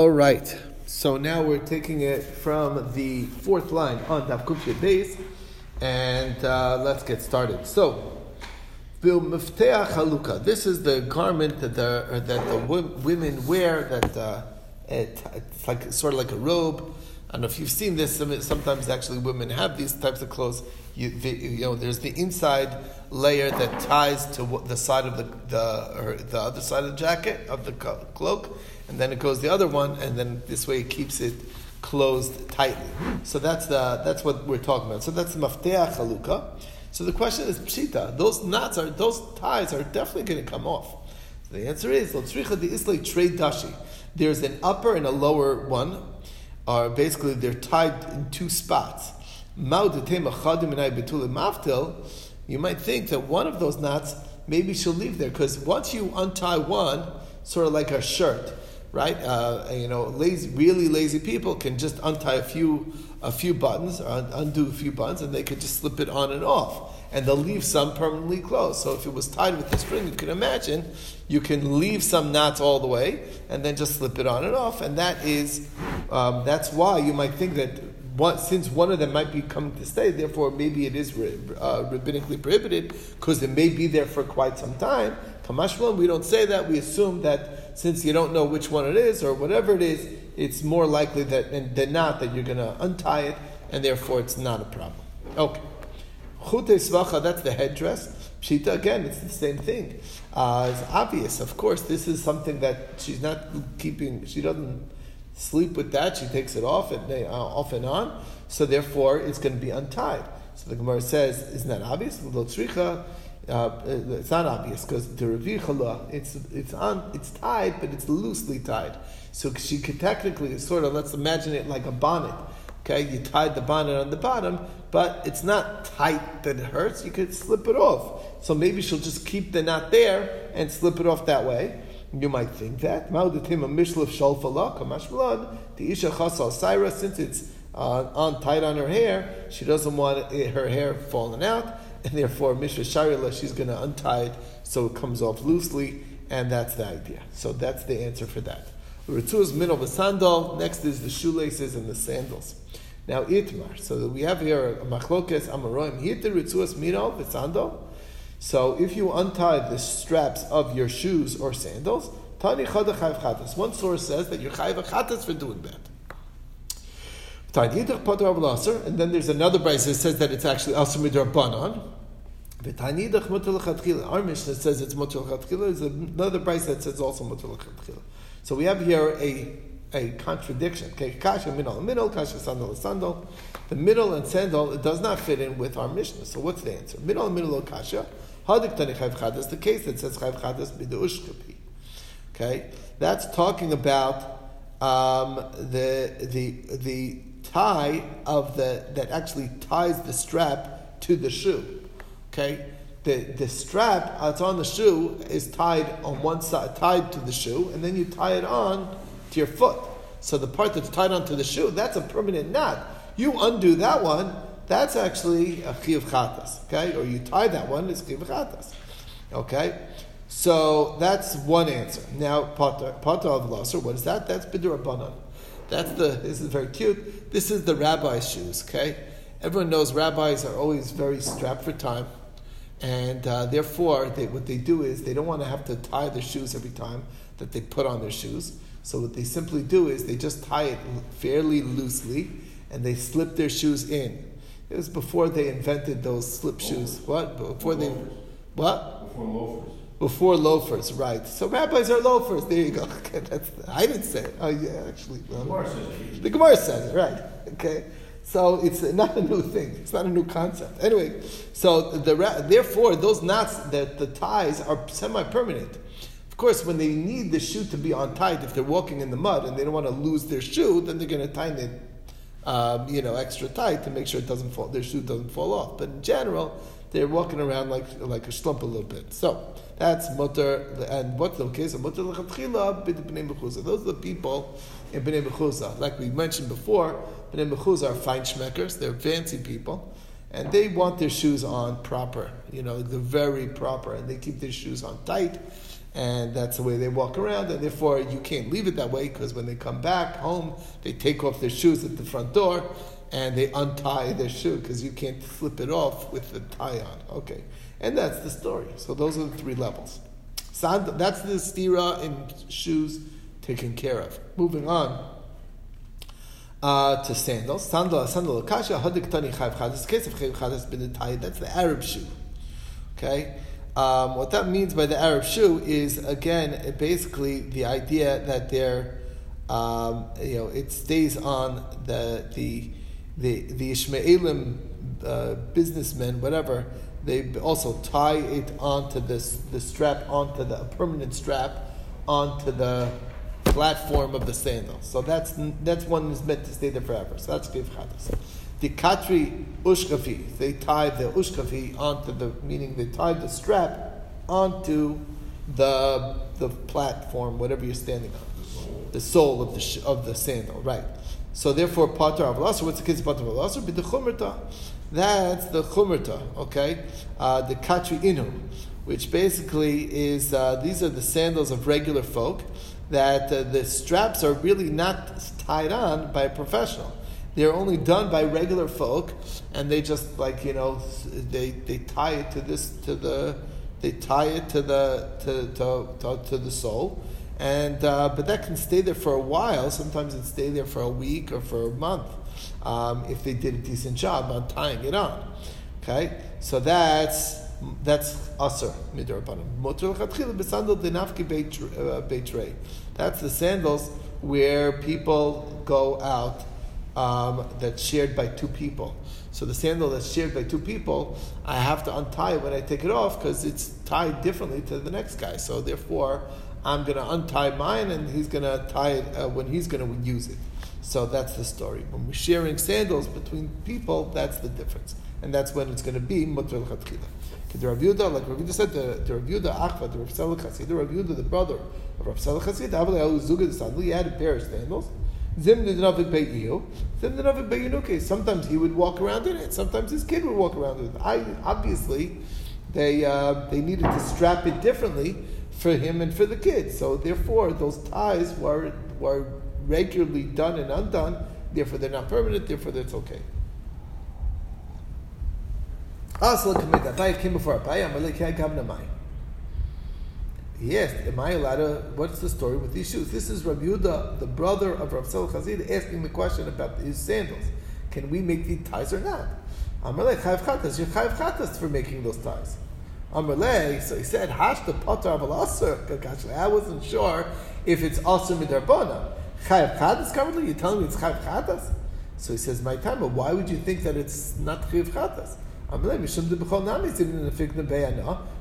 All right. So now we're taking it from the fourth line on Daf Kufya base, and uh, let's get started. So, Haluka. This is the garment that the that the women wear. That uh, it, it's like sort of like a robe. I don't know if you've seen this. Sometimes actually women have these types of clothes. You, the, you know, there's the inside layer that ties to the side of the the or the other side of the jacket of the cloak and then it goes the other one, and then this way it keeps it closed tightly. So that's the that's what we're talking about. So that's the mafteach haluka. So the question is pshita. Those knots are those ties are definitely going to come off. So the answer is lotzricha the islay trade dashi. There's an upper and a lower one. Are basically they're tied in two spots. You might think that one of those knots maybe she'll leave there because once you untie one, sort of like a shirt, right? Uh, you know, lazy, really lazy people can just untie a few, a few buttons, or undo a few buttons, and they could just slip it on and off, and they'll leave some permanently closed. So if it was tied with the string, you can imagine you can leave some knots all the way, and then just slip it on and off, and that is, um, that's why you might think that. Since one of them might be coming to stay, therefore maybe it is uh, rabbinically prohibited because it may be there for quite some time. Kamashmalan, we don't say that. We assume that since you don't know which one it is or whatever it is, it's more likely that than not that you're going to untie it, and therefore it's not a problem. Okay. Chute svacha, that's the headdress. Pshita, again, it's the same thing. Uh, it's obvious, of course, this is something that she's not keeping, she doesn't sleep with that, she takes it off and, uh, off and on, so therefore it's going to be untied. So the Gemara says, isn't that obvious? Uh, it's not obvious because the Ravi Chala, it's it's on it's tied, but it's loosely tied. So she could technically sort of let's imagine it like a bonnet. Okay, you tied the bonnet on the bottom, but it's not tight that it hurts. You could slip it off. So maybe she'll just keep the knot there and slip it off that way. You might think that. The Isha Chasal Saira, since it's uh, on tight on her hair, she doesn't want her hair falling out and therefore Mishra Sharila, she's going to untie it so it comes off loosely, and that's the idea. So that's the answer for that. Ritzu's minol sandal. Next is the shoelaces and the sandals. Now itmar. So we have here a machlokes amaroim. Hit ritzuas minol v'sandal. So if you untie the straps of your shoes or sandals, tani chadachayv chatas. One source says that you're chayv chatas for doing that. And then there's another brayse that says that it's actually also midrabanan. Our Mishnah says it's mutal chatchila. There's another brayse that says also mutal chatchila. So we have here a a contradiction. Kasha middle middle, kasha sandal sandal. The middle and sandal does not fit in with our Mishnah. So what's the answer? Middle and middle kasha. Hadik tani chayv chadas. The case that says chayv chadas b'deushkapi. Okay, that's talking about um, the the the tie of the that actually ties the strap to the shoe. Okay, the the strap that's on the shoe is tied on one side, tied to the shoe, and then you tie it on to your foot. So the part that's tied onto the shoe, that's a permanent knot. You undo that one, that's actually a chiv chatas. Okay, or you tie that one, it's chiv chatas. Okay. So that's one answer. Now, potter of lasser, what is that? That's bidurabanan. That's the, this is very cute. This is the rabbi's shoes, okay? Everyone knows rabbis are always very strapped for time. And uh, therefore, they, what they do is they don't want to have to tie their shoes every time that they put on their shoes. So what they simply do is they just tie it fairly loosely and they slip their shoes in. It was before they invented those slip shoes. What? Before they. What? Before loafers before loafers, right? So rabbis are loafers. There you go. Okay, that's I didn't say it. Oh yeah, actually, well, the Gemara says it, right? Okay, so it's not a new thing. It's not a new concept. Anyway, so the therefore those knots that the ties are semi-permanent. Of course, when they need the shoe to be on tight, if they're walking in the mud and they don't want to lose their shoe, then they're going to tie it, um, you know, extra tight to make sure it doesn't fall, their shoe doesn't fall off. But in general, they're walking around like like a slump a little bit. So that's mutter. And what's the case of mutter lechatchila b'nei? Those are the people in b'nei. Like we mentioned before, b'nei mechuza are feinschmeckers. They're fancy people. And they want their shoes on proper, you know, they're very proper, and they keep their shoes on tight. and that's the way they walk around, and therefore you can't leave it that way because when they come back home, they take off their shoes at the front door and they untie their shoe because you can't flip it off with the tie on. Okay, and that's the story. So those are the three levels. Sand, that's the stira in shoes taken care of. Moving on. Uh, to sandals. Sandal, sandal, kasha, hadik tani chayv chadas. Case of chayv chadas been tied. That's the Arab shoe. Okay. Um, what that means by the Arab shoe is again basically the idea that they're um, you know it stays on the the the the Ishmaelim uh, businessmen whatever they also tie it onto this the strap onto the permanent strap onto the platform of the sandal. So that's that's one is meant to stay there forever. So that's Chadas. The Katri Ushkafi, they tied the Ushkafi onto the, meaning they tied the strap onto the, the platform, whatever you're standing on, the sole of the, of the sandal, right. So therefore, Pater Avalasar, what's the case of Pater Avalasar? Be the Chumrta. That's the Chumrta, okay? Uh, the Katri Inu, which basically is, uh, these are the sandals of regular folk, that uh, the straps are really not tied on by a professional they're only done by regular folk, and they just like you know they, they tie it to this to the they tie it to the to to, to, to the sole, and uh, but that can stay there for a while. Sometimes it stay there for a week or for a month um, if they did a decent job on tying it on. Okay, so that's that's aser midrabanim. Motor lechatchila besandal denafki beitrei. Uh, that's the sandals where people go out um, that's shared by two people. So the sandal that's shared by two people, I have to untie it when I take it off because it's tied differently to the next guy. So therefore, I'm going to untie mine and he's going to tie it uh, when he's going to use it. So that's the story. When we're sharing sandals between people, that's the difference. And that's when it's going to be mutter l'chatchila. The Rav Yehuda, like Rav Yehuda said, the, the Rav Yehuda Achva, the Rav Sela Chassid, the Rav Yehuda, the brother of Rav Sela Chassid, he had a pair of sandals, Sometimes he would walk around in it. Sometimes his kid would walk around in it. I obviously they uh, they needed to strap it differently for him and for the kid. So therefore, those ties were were regularly done and undone. Therefore, they're not permanent. Therefore, that's okay. Also, Abaye came before Abaye. Amalek he asked, Am I allowed to, what's the story with these shoes? This is Rabbi Yehuda, the brother of Rav Sel Chazid, asking the question about his sandals. Can we make these ties or not? Amalei chayv chatas, you're chayv chatas for making those ties. Amalei, so he said, Hash the potter of I wasn't sure if it's also midarbona. Chayv chatas currently? You're telling me it's chayv chatas? So he says, My time, why would you think that it's not chayv chatas?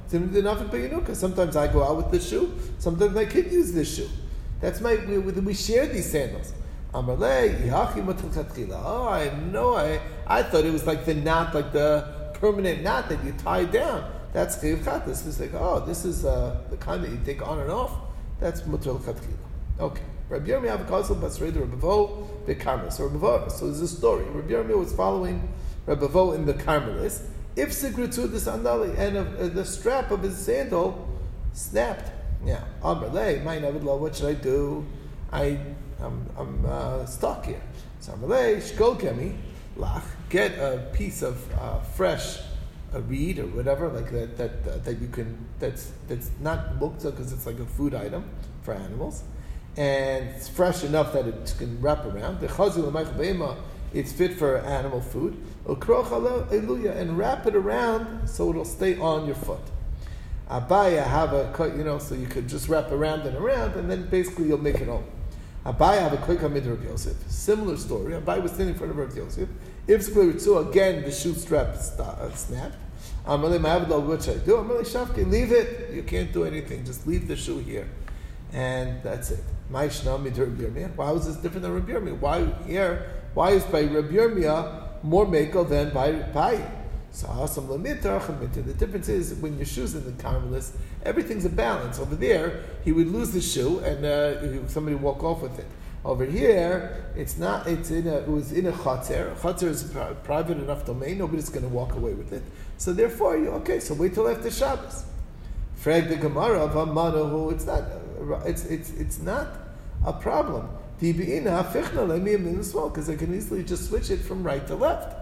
The Sometimes I go out with this shoe. Sometimes my kid uses this shoe. That's my we, we share these sandals. Oh, I know. I I thought it was like the knot, like the permanent knot that you tie down. That's chiv chatas. It's like, oh, this is uh, the kind that you take on and off. That's mutal chatchila. Okay. Rabbi Yirmiyah Avakazal Basrei Rabbi Vo Bekarmelis. So Rabbi. So there's a story. Rabbi Yirmiyah was following Rabbi in the Carmelis, if sigritu the sandali and uh, the strap of his sandal snapped. Yeah, Amrle, my Navidla, what should I do? I, I'm, I'm uh, stuck here. So Amrle, shkol kemi, lach, get a piece of uh, fresh a reed or whatever like that that uh, that you can that's that's not mukta because it's like a food item for animals, and it's fresh enough that it can wrap around. The chazil it's fit for animal food. And wrap it around so it'll stay on your foot. Abaye have a cut, you know, so you could just wrap around and around, and then basically you'll make it home. Abaye have a quick hamid Rav Yosef. Similar story. Abaye was standing in front of Rav Yosef. If so again the shoe strap uh, snapped. Amalei Ma'avdal, what should I do? Amalei Shafke, leave it. You can't do anything. Just leave the shoe here. And that's it. Why was this different than Rabbi Yirmiyah? Why here? Why is by Rabbi Yirmiyah more makel than by Pai? So The difference is when your shoes in the Carmelis, everything's a balance. Over there, he would lose the shoe and uh, somebody walk off with it. Over here, it's not. It's in a. It was in a chater. Chater is a private enough domain. Nobody's going to walk away with it. So therefore, you okay. So wait till after Shabbos. Frag the Gemara of Amanahu, it's not, it's, it's, it's not a problem. Because I can easily just switch it from right to left.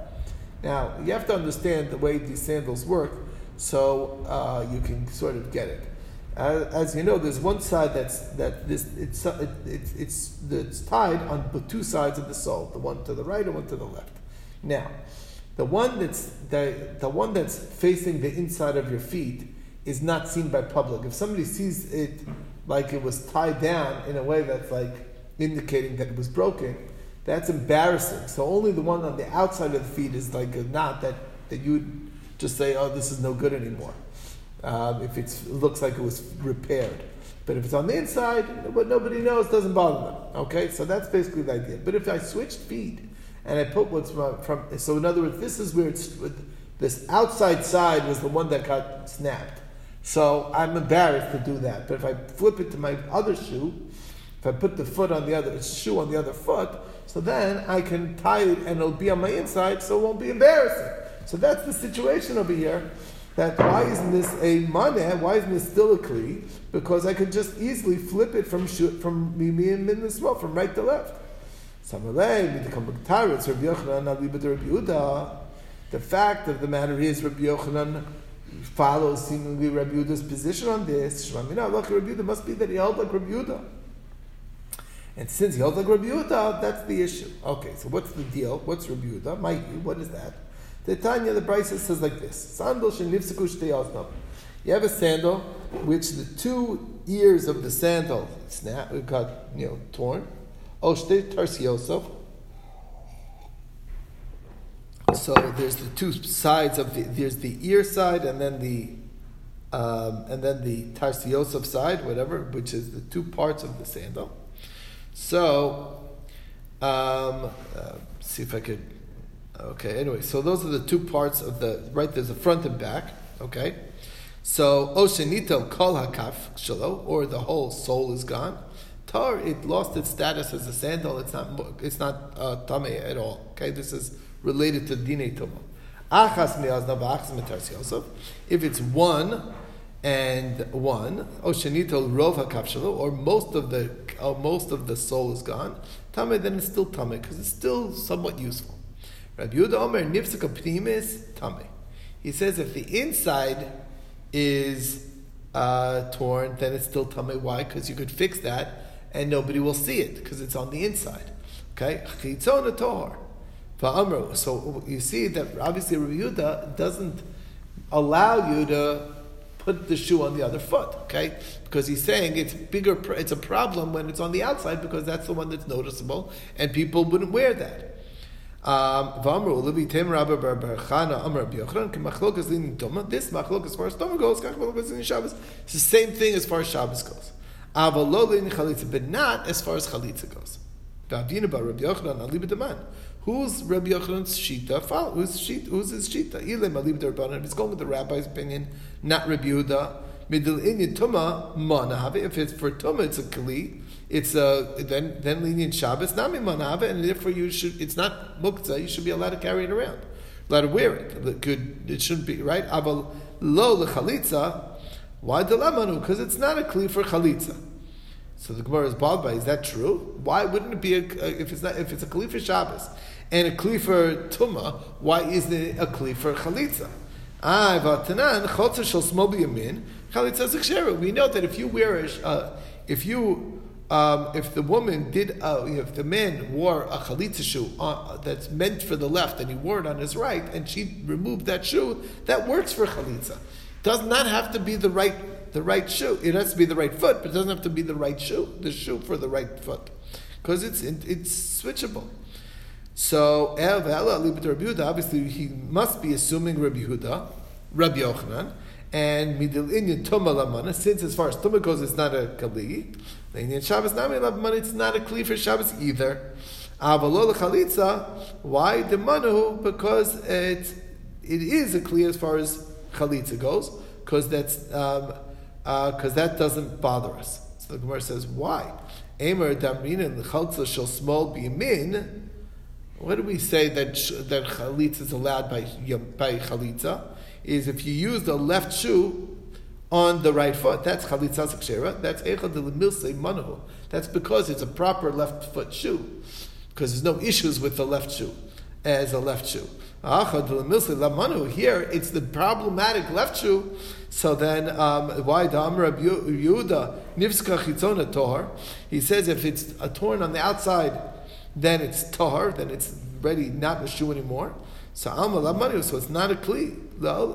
Now, you have to understand the way these sandals work so uh, you can sort of get it. Uh, as you know, there's one side that's that this it's it, it's it's it's tied on the two sides of the sole, the one to the right and one to the left. Now, the one that's the the one that's facing the inside of your feet is not seen by public. If somebody sees it like it was tied down in a way that's like indicating that it was broken, that's embarrassing. So only the one on the outside of the feet is like a knot that that you would just say, oh, this is no good anymore um, if it looks like it was repaired. But if it's on the inside, what nobody knows doesn't bother them. Okay, so that's basically the idea. But if I switched feet and I put what's from, from so in other words, this is where it's this outside side was the one that got snapped. So I'm embarrassed to do that. But if I flip it to my other shoe, if I put the foot on the other shoe on the other foot, so then I can tie it and it'll be on my inside, so it won't be embarrassing. So that's the situation over here that why isn't this a maneh? Why isn't this still a kli? Because I could just easily flip it from from mimim in the small, from right to left. The fact of the matter is, Rabbi Yochanan follows seemingly Rabbi Yehuda's position on this. Rabbi Yehuda must be that he held like Rabbi Yehuda. And since he held like Rabbi Yehuda, that's the issue. Okay, so what's the deal? What's Rabbi Yehuda? What is that? The Tanya, the Brisa says like this: Sandal shenivsiku You have a sandal which the two ears of the sandal snap, got you know torn. Oshte tarsiosov. So there's the two sides of the there's the ear side and then the um, and then the tarsiosov side, whatever, which is the two parts of the sandal. So um, uh, see if I could Okay, anyway, so those are the two parts of the, right, there's a front and back, okay? So, Oshenito kol hakaf shalo, or the whole soul is gone. Tar, it lost its status as a sandal, it's not, it's not uh, tame at all, okay? This is related to dine tuma. Achas mi'azna v'achas yosef. If it's one and one, Oshenito rov hakaf shalo, or most of the, uh, most of the soul is gone, tame, then it's still tame, because it's still somewhat useful. Rabbi Yehuda Omer nifsaka pnimis tame. He says if the inside is uh, torn, then it's still tame. Why? Because you could fix that and nobody will see it because it's on the inside. Okay, chitzon tor. So you see that obviously Rabbi Yehuda doesn't allow you to put the shoe on the other foot, okay? Because he's saying it's bigger, it's a problem when it's on the outside because that's the one that's noticeable and people wouldn't wear that. Um, this machlok as far as Toma goes, it's the same thing as far as Shabbos goes. But not as far as Chalitza goes. Who's Rabbi Yochanan's shita? Who's, shita, who's his shita? He's going with the rabbi's opinion, not Rabbi Yehuda. If it's for tuma, it's a kli it's a then then lenient Shabbos nami manava, and therefore you should it's not muktzah. You should be allowed to carry it around, allowed to wear it. It could it shouldn't be right. Aval lo lechalitza. Why dilemma? Because it's not a kli for chalitza. So the Gemara is bothered by. Is that true? Why wouldn't it be a, if it's not if it's a kli for Shabbos and a kli for tuma? Why isn't it a kli for chalitza? Ah, v'atanan chotzer shel smol chalitza We know that if you wear a, uh, if you um, if the woman did, uh, if the man wore a chalitza shoe uh, that's meant for the left and he wore it on his right, and she removed that shoe, that works for chalitza. Does not have to be the right the right shoe. It has to be the right foot, but it doesn't have to be the right shoe. The shoe for the right foot, because it's it's switchable. So obviously he must be assuming Rabbi Huda, Rabbi Yochanan, and midil inyan tuma lamana. Since as far as tuma goes, it's not a kali. The Indian Shabbos nami lamana. It's not a kli for Shabbos either. Avalol chalitza. Why the manu? Because it it is a kli as far as chalitza goes. Because that's because um, uh, that doesn't bother us. So the Gemara says why. Emer damrina l'chaltza shel small biyamin. What do we say that that chalitza is allowed by by chalitza? is if you use the left shoe on the right foot. That's chalitza kshera. That's echad milse manahu. That's because it's a proper left foot shoe, because there's no issues with the left shoe as a left shoe. Here, it's the problematic left shoe. So then, um, why the Amr Yehuda Nivska Chitzona Tohar? He says if it's a torn on the outside, then it's Tohar, then it's ready, not a shoe anymore. So Alma so it's not a Kli.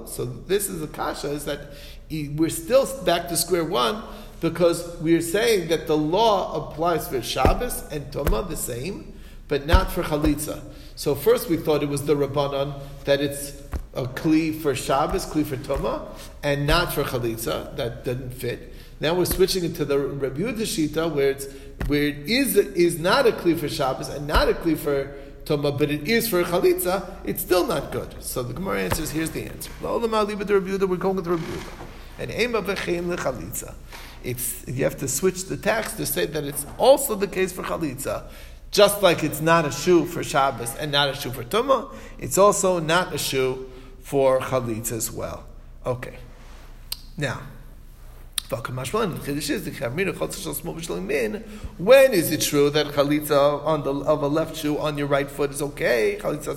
So this is the Kasha, is that we're still back to square one because we're saying that the law applies for Shabbos and Toma the same, but not for Chalitza. So first we thought it was the Rabbanon that it's a kli for Shabbos, kli for Tuma, and not for Chalitza. That didn't fit. Now we're switching it to the Rabbi Shita, where it's where it is is not a kli for Shabbos and not a kli for Tuma, but it is for Chalitza. It's still not good. So the Gemara answers. Here's the answer. We're going with the Rabbi And ema v'chein lechalitza. It's you have to switch the text to say that it's also the case for chalitza. Just like it's not a shoe for Shabbos and not a shoe for Tumah, it's also not a shoe for Chalitza as well. Okay. Now, when is it true that chalitza on the of a left shoe on your right foot is okay? Chalitza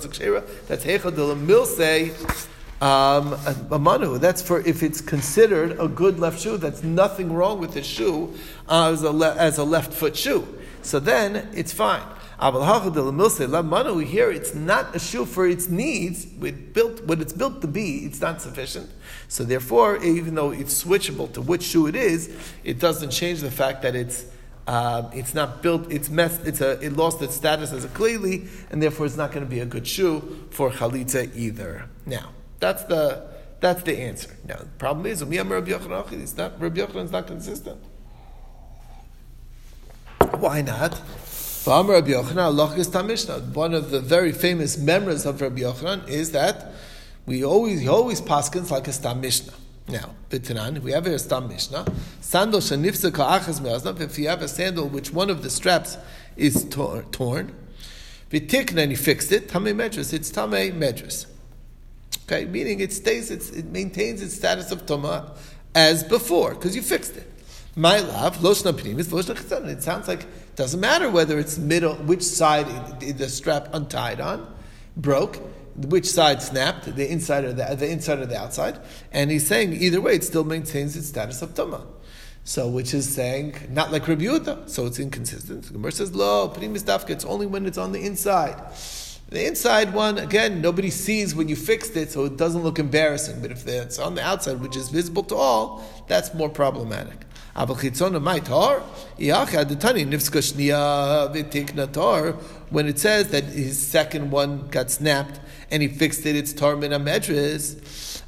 That's hechad milse um, a manu. That's for if it's considered a good left shoe. That's nothing wrong with the shoe as, a le- as a left foot shoe. So then it's fine. Here it's not a shoe for its needs. It built what it's built to be. It's not sufficient. So therefore, even though it's switchable to which shoe it is, it doesn't change the fact that it's. Uh, it's not built. It's messed. It's a. It lost its status as a kleli, and therefore it's not going to be a good shoe for chalitza either. Now, that's the that's the answer. Now, the problem is, Rabbi Yochanan, it's not Rabbi Yochanan is not consistent. Why not? One of the very famous memories of Rabbi Yochanan is that we always he always paskins like a stam mishnah. Now, b'tanan, we have a stam mishnah. Sandal shenifsa ka'achas me'aznav. If you have a sandal which one of the straps is tor- torn, v'tikna and he fixed it, tamei medras. It's tamei medras. Okay, meaning it stays, it maintains its status of toma as before because you fixed it. My love, loshna pnimis, loshna. It sounds like doesn't matter whether it's middle, which side the strap untied on, broke, which side snapped, the inside or the, the inside or the outside. And he's saying either way, it still maintains its status of tuma. So, which is saying not like Rabbi Yehuda, so it's inconsistent. The Gemara says, "Lo, pnimis dafka." It's only when it's on the inside. The inside one, again, nobody sees when you fixed it, so it doesn't look embarrassing. But if it's on the outside, which is visible to all, that's more problematic. When it says that his second one got snapped and he fixed it, it's tar min medres.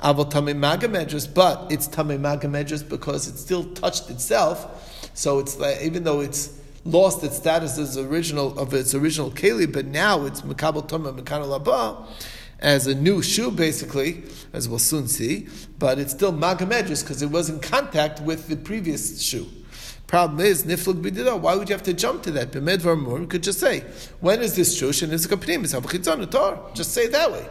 Aval tamei maga but it's tamei maga because it still touched itself. So it's like, even though it's lost its status as original of its original keli, but now it's mekabel tama mekano laba as a new shoe, basically, as we'll soon see, but it's still magamedris because it was in contact with the previous shoe. Problem is, niflug b'didah. Why would you have to jump to that? B'medvar mur, you could just say, when is this shoe? Pnim, is tar. Just say it that way.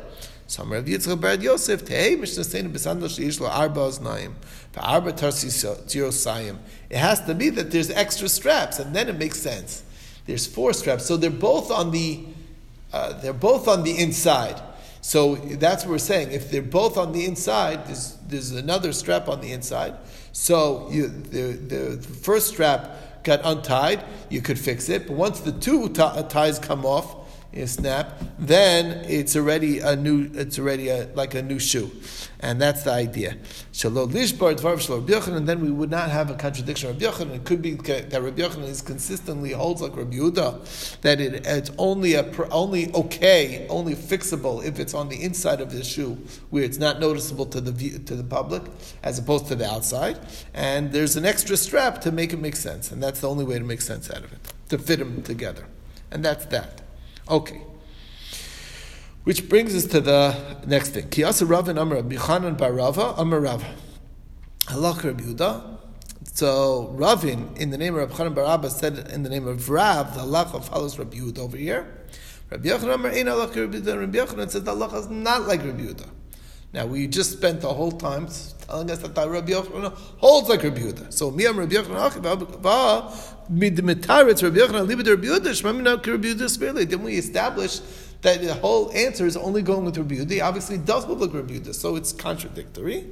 Some Rav Yitzchak Bar Yosef, Tehei Mishnah Seinu B'sandal Sheish Arba Oznaim, V'arba Tarsi It has to be that there's extra straps, and then it makes sense. There's four straps, so they're both on the uh, they're both on the inside. So that's what we're saying. If they're both on the inside, there's, there's another strap on the inside. So you, the, the first strap got untied, you could fix it. But once the two t- ties come off, you snap, then it's already a new, it's already a, like a new shoe. And that's the idea. And then we would not have a contradiction of Rabbi Yochanan. It could be that Rabbi Yochanan is consistently holds like Rabbi Yehuda, that it, it's only a, only okay, only fixable if it's on the inside of the shoe, where it's not noticeable to the view, to the public, as opposed to the outside. And there's an extra strap to make it make sense, and that's the only way to make sense out of it, to fit them together. And that's that. Okay. Which brings us to the next thing. Kiyasa Rav and Amar Bichanan Barava Amar Rav. Halach Rabbi Yehuda. So Ravin, in the name of Rabbi Chanan Barabba, said in the name of Rav, the halacha follows Rabbi Yehuda over here. Rabbi Yochanan Amar Ein halach Rabbi Yehuda. Rabbi Yochanan says the halacha is not like Rabbi Yehuda. Now we just spent the whole time telling us that Rabbi Yochanan holds like Rabbi Yehuda. So Miyam Rabbi Yochanan mid-mitaritz Rabbi Yochanan libid Rabbi Yehuda shmamina Rabbi Yehuda spiritually. Then we establish that the whole answer is only going with Rabbi Yehuda. Obviously does look like Rabbi Yehuda, so it's contradictory.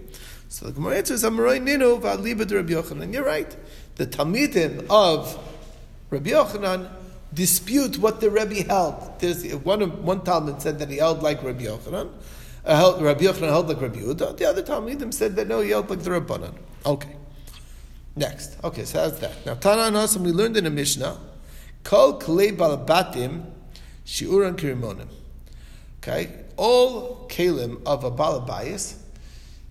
So the Gemara answers Amaroi Ninu v'alibid Rabbi Yochanan. You're right. The Talmidim of Rabbi Yochanan dispute what the Rebbe held. There's one one Talmud said that he held like Rabbi Yochanan. Held, Rabbi Yochanan held like Rabbi Yehuda. The other Talmidim said that no, he held like the Rabbanan. Okay. Next. Okay, so how's that? Now, Tana Nasim, we learned in a Mishnah, Kol Kalei Balabatim Shiuran Kirimonim. Okay? All kalim of a balabayas,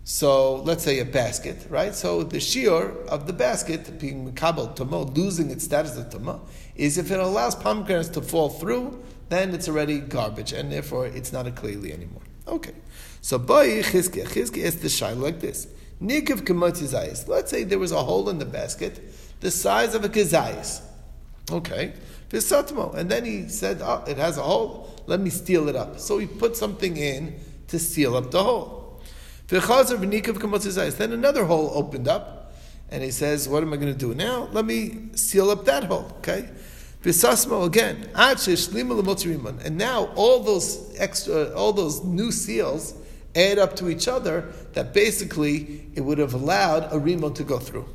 so let's say a basket, right? So the shiur of the basket being makabel tamo, losing its status of tama, is if it allows pomegranates to fall through, then it's already garbage, and therefore it's not a kleli anymore. Okay. So boy chizkiah, chizkiah is the shine like this. Nikav kemotizayis. Let's say there was a hole in the basket, the size of a kazayis. Okay. Visatmo. And then he said, oh, it has a hole, let me steal it up. So he put something in to seal up the hole. Then another hole opened up, and he says, What am I going to do now? Let me seal up that hole, okay? Visasmo again. And now all those extra, all those new seals add up to each other that basically it would have allowed a remo to go through.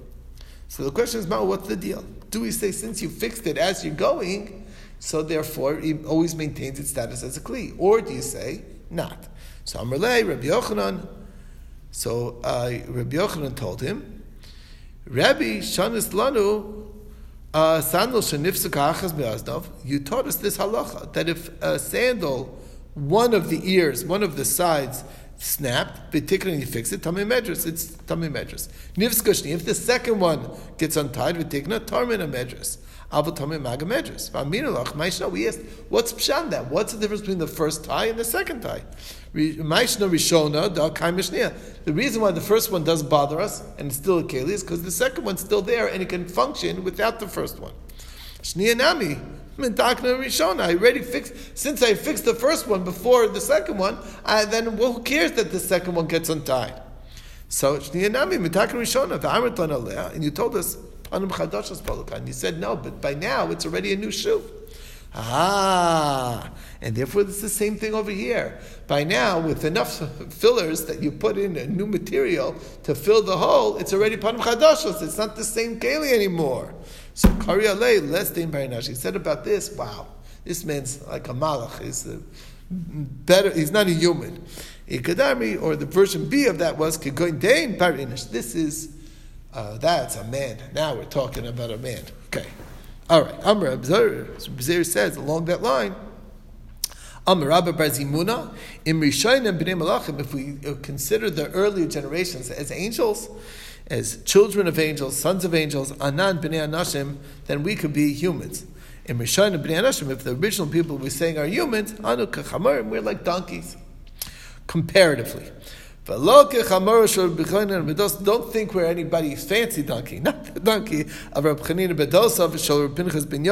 So the question is, Mao, what's the deal? Do we say since you fixed it as you're going, so therefore it always maintains its status as a kli? Or do you say not? So Amrlei, Rabbi Yochanan, so uh, Rabbi Yochanan told him, Rabbi Shanis Lanu You taught us this halacha that if a sandal, one of the ears, one of the sides snapped, particularly you fix it, Tamim Medras, it's Tamim Medras. Nivskashni, if the second one gets untied, Vitikna, Tarmin Medras. Avatamim Maga Medras. We asked, what's Pshan that? What's the difference between the first tie and the second tie? Maishna Rishona, The reason why the first one doesn't bother us and it's still a keli is because the second one's still there and it can function without the first one. Shnia Nami, Rishona. I already fixed, since I fixed the first one before the second one, I, then well, who cares that the second one gets untied? So, Shnia Nami, Mitakna Rishona, and you told us, and you said no, but by now it's already a new shoe. Ah, and therefore it's the same thing over here. By now, with enough fillers that you put in a new material to fill the hole, it's already panim chadashos. It's not the same keli anymore. So Kari Alei, less than Barinash. He said about this, wow, this man's like a malach. He's a better. He's not a human. Ikadami, or the version B of that was Kigoindein Barinash. This is uh, that's a man. Now we're talking about a man. Okay. All right. Amr Abzir says along that line. Amr Rabba Bnei Malachim, if we uh, consider the earlier generations as angels, as children of angels, sons of angels, Anan Bnei Anashim, then we could be humans. Bnei Anashim, if the original people we're saying are humans, Anu Kachamarim, we're like donkeys, comparatively. Don't think we're anybody fancy donkey, not the donkey of Rab Chanina Rab Pinchas Ben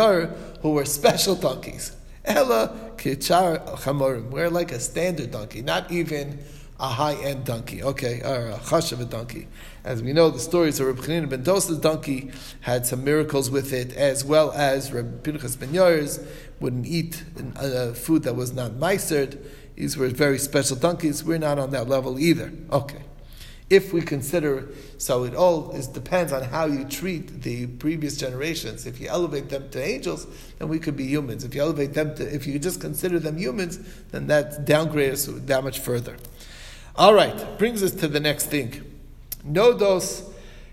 who were special donkeys. Ella kichar chamorim. We're like a standard donkey, not even a high-end donkey. Okay, or a chash of a donkey. As we know, the stories of Rab Chanina Ben Dosa's donkey had some miracles with it, as well as Rab Pinchas Ben wouldn't eat uh, food that was not meisered. These were very special donkeys. We're not on that level either. Okay. If we consider, so it all is, depends on how you treat the previous generations. If you elevate them to angels, then we could be humans. If you elevate them to, if you just consider them humans, then that downgrades that much further. All right, brings us to the next thing. Nodos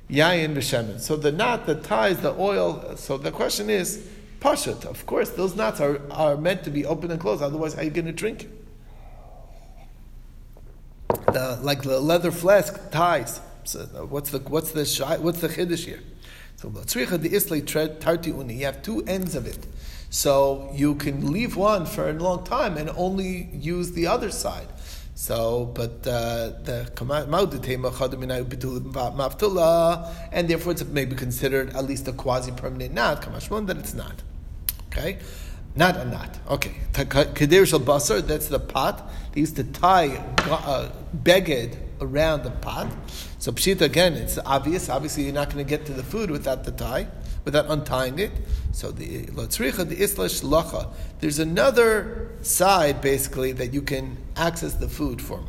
yayin b'shemen. So the knot that ties the oil. So the question is, pashut. Of course, those knots are, are meant to be open and closed. Otherwise, how are you going to drink it? The, like the leather flask ties. So uh, what's the what's the what's the chiddush here? So tzricha the islay tarti uni. You have two ends of it, so you can leave one for a long time and only use the other side. So, but uh, the and therefore it's maybe considered at least a quasi permanent knot. Kamashmon that it's not. Okay. Not a knot. Okay. Kadir shal basar, that's the pot. They used to tie uh, beged around the pot. So pshita again, it's obvious. Obviously, you're not going to get to the food without the tie, without untying it. So the lotzricha, the islash lacha. There's another side basically that you can access the food from.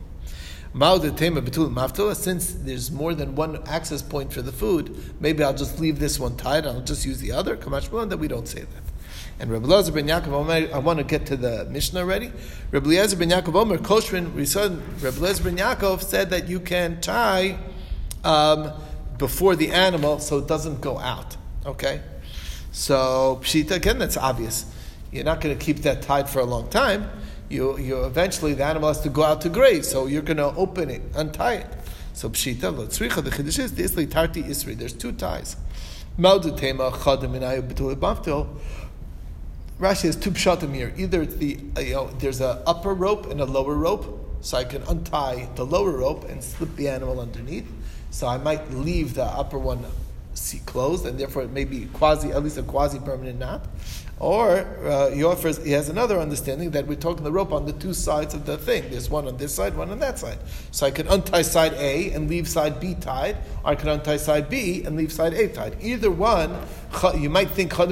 Since there's more than one access point for the food, maybe I'll just leave this one tied. I'll just use the other. Kamash that we don't say that. And Rabbi Eliezer ben Yaakov, I want to get to the Mishnah already. Rabbi Eliezer ben Yaakov Omer, Koshrin, we saw Rabbi Eliezer ben Yaakov said that you can tie um, before the animal so it doesn't go out. Okay? So, Pshita, again, that's obvious. You're not going to keep that tied for a long time. You, you eventually, the animal has to go out to graze, so you're going to open it, untie it. So, Pshita, Lotzricha, the Chiddush is, Isli Tarti Isri, there's two ties. Maudutema, Chadim, and Ayub, Betul, Rashi has two pshatim here. Either the you know there's an upper rope and a lower rope, so I can untie the lower rope and slip the animal underneath. So I might leave the upper one closed, and therefore it may be quasi, at least a quasi permanent knot. Or uh, he offers, he has another understanding that we're talking the rope on the two sides of the thing. There's one on this side, one on that side. So I can untie side A and leave side B tied, or I can untie side B and leave side A tied. Either one, you might think that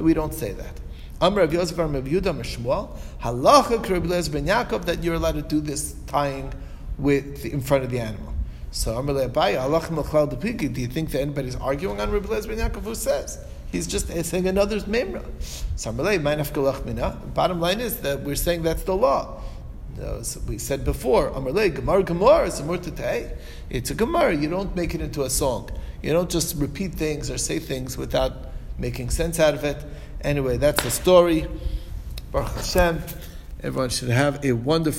we don't say that. Amr Rav Yosef Rav Yehuda Shmuel halacha Rabbi ben Yaakov that you're allowed to do this tying with in front of the animal. So Amr Le'abai halach Do you think that anybody's arguing on Rabbi ben Yaakov who says? He's just saying another's memra. Bottom line is that we're saying that's the law. As We said before, Gemara Gemara is It's a Gemara. You don't make it into a song. You don't just repeat things or say things without making sense out of it. Anyway, that's the story. Baruch Hashem. Everyone should have a wonderful.